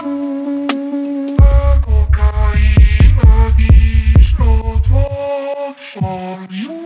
Kokaina you.